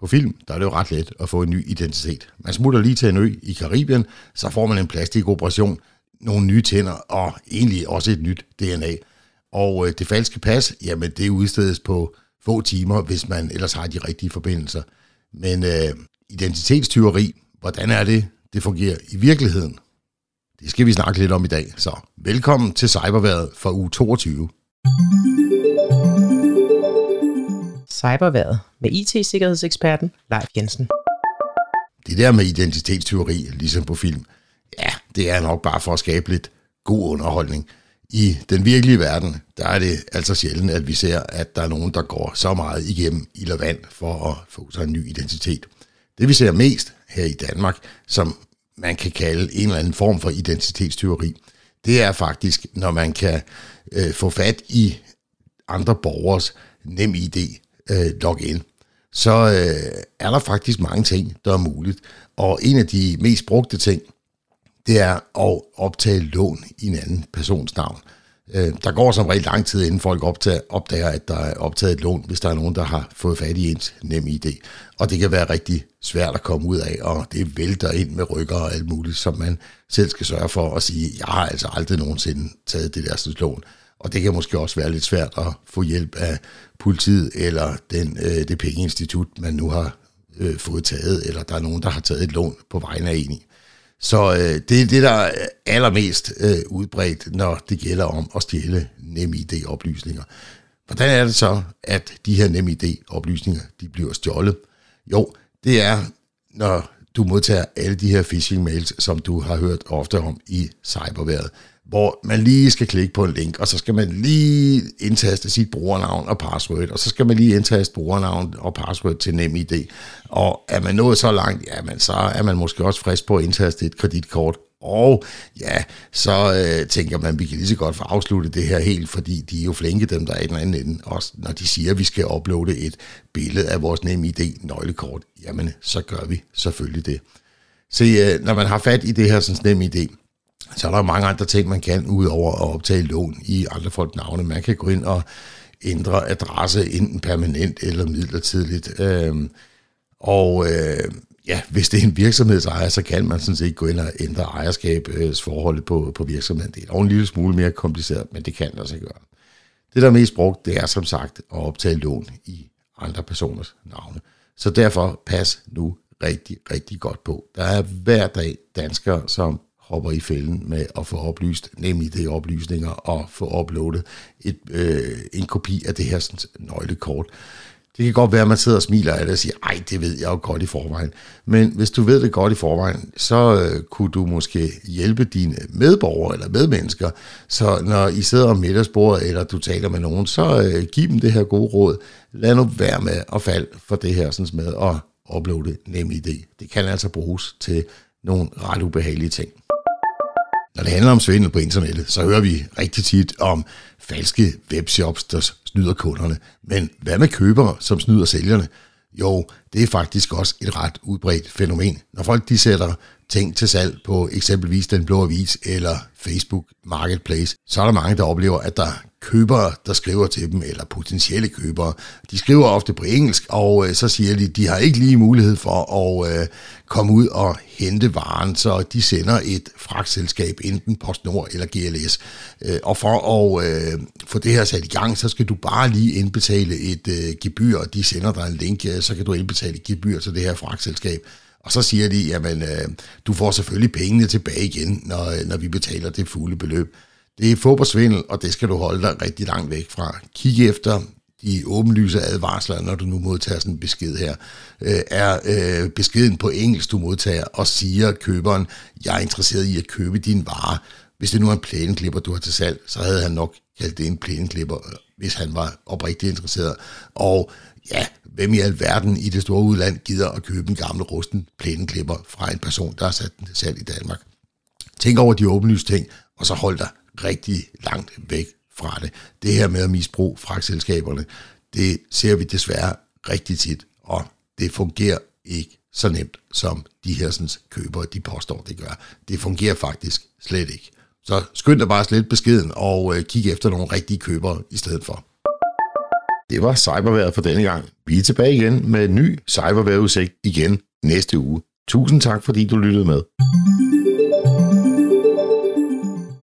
På film, der er det jo ret let at få en ny identitet. Man smutter lige til en ø i Karibien, så får man en plastikoperation, nogle nye tænder og egentlig også et nyt DNA. Og øh, det falske pas, jamen det udstedes på få timer, hvis man ellers har de rigtige forbindelser. Men øh, identitetstyveri, hvordan er det, det fungerer i virkeligheden? Det skal vi snakke lidt om i dag. Så velkommen til Cyberværet for uge 22. Cyberværet med IT-sikkerhedseksperten Leif Jensen. Det der med identitetsteori, ligesom på film, ja, det er nok bare for at skabe lidt god underholdning. I den virkelige verden, der er det altså sjældent, at vi ser, at der er nogen, der går så meget igennem ild og vand for at få sig en ny identitet. Det vi ser mest her i Danmark, som man kan kalde en eller anden form for identitetsteori, det er faktisk, når man kan øh, få fat i andre borgers nem idé øh, login, så øh, er der faktisk mange ting, der er muligt. Og en af de mest brugte ting, det er at optage lån i en anden persons navn. Øh, der går som regel lang tid, inden folk optager, opdager, at der er optaget et lån, hvis der er nogen, der har fået fat i ens nem idé. Og det kan være rigtig svært at komme ud af, og det vælter ind med rykker og alt muligt, som man selv skal sørge for at sige, jeg har altså aldrig nogensinde taget det der lån. Og det kan måske også være lidt svært at få hjælp af politiet eller den, øh, det pengeinstitut, man nu har øh, fået taget, eller der er nogen, der har taget et lån på vegne af en i. Så øh, det er det, der er allermest øh, udbredt, når det gælder om at stjæle NemID-oplysninger. Hvordan er det så, at de her NemID-oplysninger de bliver stjålet? Jo, det er, når du modtager alle de her phishing-mails, som du har hørt ofte om i cyberværet hvor man lige skal klikke på en link, og så skal man lige indtaste sit brugernavn og password, og så skal man lige indtaste brugernavn og password til NemID. Og er man nået så langt, jamen så er man måske også frisk på at indtaste et kreditkort. Og ja, så øh, tænker man, at vi kan lige så godt få afsluttet det her helt, fordi de er jo flinke, dem der er i den anden ende. Også når de siger, at vi skal uploade et billede af vores NemID-nøglekort, jamen så gør vi selvfølgelig det. Se, øh, når man har fat i det her sådan NemID, så er der mange andre ting, man kan, udover at optage lån i andre folk navne. Man kan gå ind og ændre adresse, enten permanent eller midlertidigt. Øhm, og øh, ja, hvis det er en virksomhedsejer, så kan man sådan set gå ind og ændre ejerskabsforholdet på, på virksomheden. Det er en lille smule mere kompliceret, men det kan der sig gøre. Det, der er mest brugt, det er som sagt at optage lån i andre personers navne. Så derfor pas nu rigtig, rigtig godt på. Der er hver dag danskere, som hopper i fælden med at få oplyst, nemlig det oplysninger, og få uploadet et, øh, en kopi af det her sådan, nøglekort. Det kan godt være, at man sidder og smiler af det og siger, ej, det ved jeg jo godt i forvejen. Men hvis du ved det godt i forvejen, så øh, kunne du måske hjælpe dine medborgere eller medmennesker. Så når I sidder om middagsbordet, eller du taler med nogen, så øh, giv dem det her gode råd. Lad nu være med at falde for det her sådan med at uploade nem idé. Det kan altså bruges til nogle ret ubehagelige ting. Når det handler om svindel på internettet, så hører vi rigtig tit om falske webshops, der snyder kunderne. Men hvad med købere, som snyder sælgerne? Jo, det er faktisk også et ret udbredt fænomen. Når folk de sætter ting til salg på eksempelvis Den Blå Avis eller Facebook Marketplace, så er der mange, der oplever, at der købere, der skriver til dem, eller potentielle købere. De skriver ofte på engelsk, og øh, så siger de, de har ikke lige mulighed for at øh, komme ud og hente varen, så de sender et fragtselskab, enten PostNord eller GLS. Øh, og for at øh, få det her sat i gang, så skal du bare lige indbetale et øh, gebyr, og de sender dig en link, øh, så kan du indbetale et gebyr til det her fragtselskab. Og så siger de, jamen, øh, du får selvfølgelig pengene tilbage igen, når, øh, når vi betaler det fulde beløb. Det er fodboldsvindel, og det skal du holde dig rigtig langt væk fra. Kig efter de åbenlyse advarsler, når du nu modtager sådan en besked her. Øh, er øh, beskeden på engelsk, du modtager, og siger køberen, jeg er interesseret i at købe din vare. Hvis det nu er en plæneklipper, du har til salg, så havde han nok kaldt det en plæneklipper, hvis han var oprigtigt interesseret. Og ja, hvem i alverden i det store udland gider at købe en gammel rusten plæneklipper fra en person, der har sat den til salg i Danmark. Tænk over de åbenlyse ting, og så hold dig rigtig langt væk fra det. Det her med at misbruge fragtselskaberne, det ser vi desværre rigtig tit, og det fungerer ikke så nemt, som de her sådan, købere, de påstår, det gør. Det fungerer faktisk slet ikke. Så skynd dig bare lidt beskeden og øh, kig efter nogle rigtige købere i stedet for. det var cyberværet for denne gang. Vi er tilbage igen med en ny cyberværetudsigt igen næste uge. Tusind tak, fordi du lyttede med.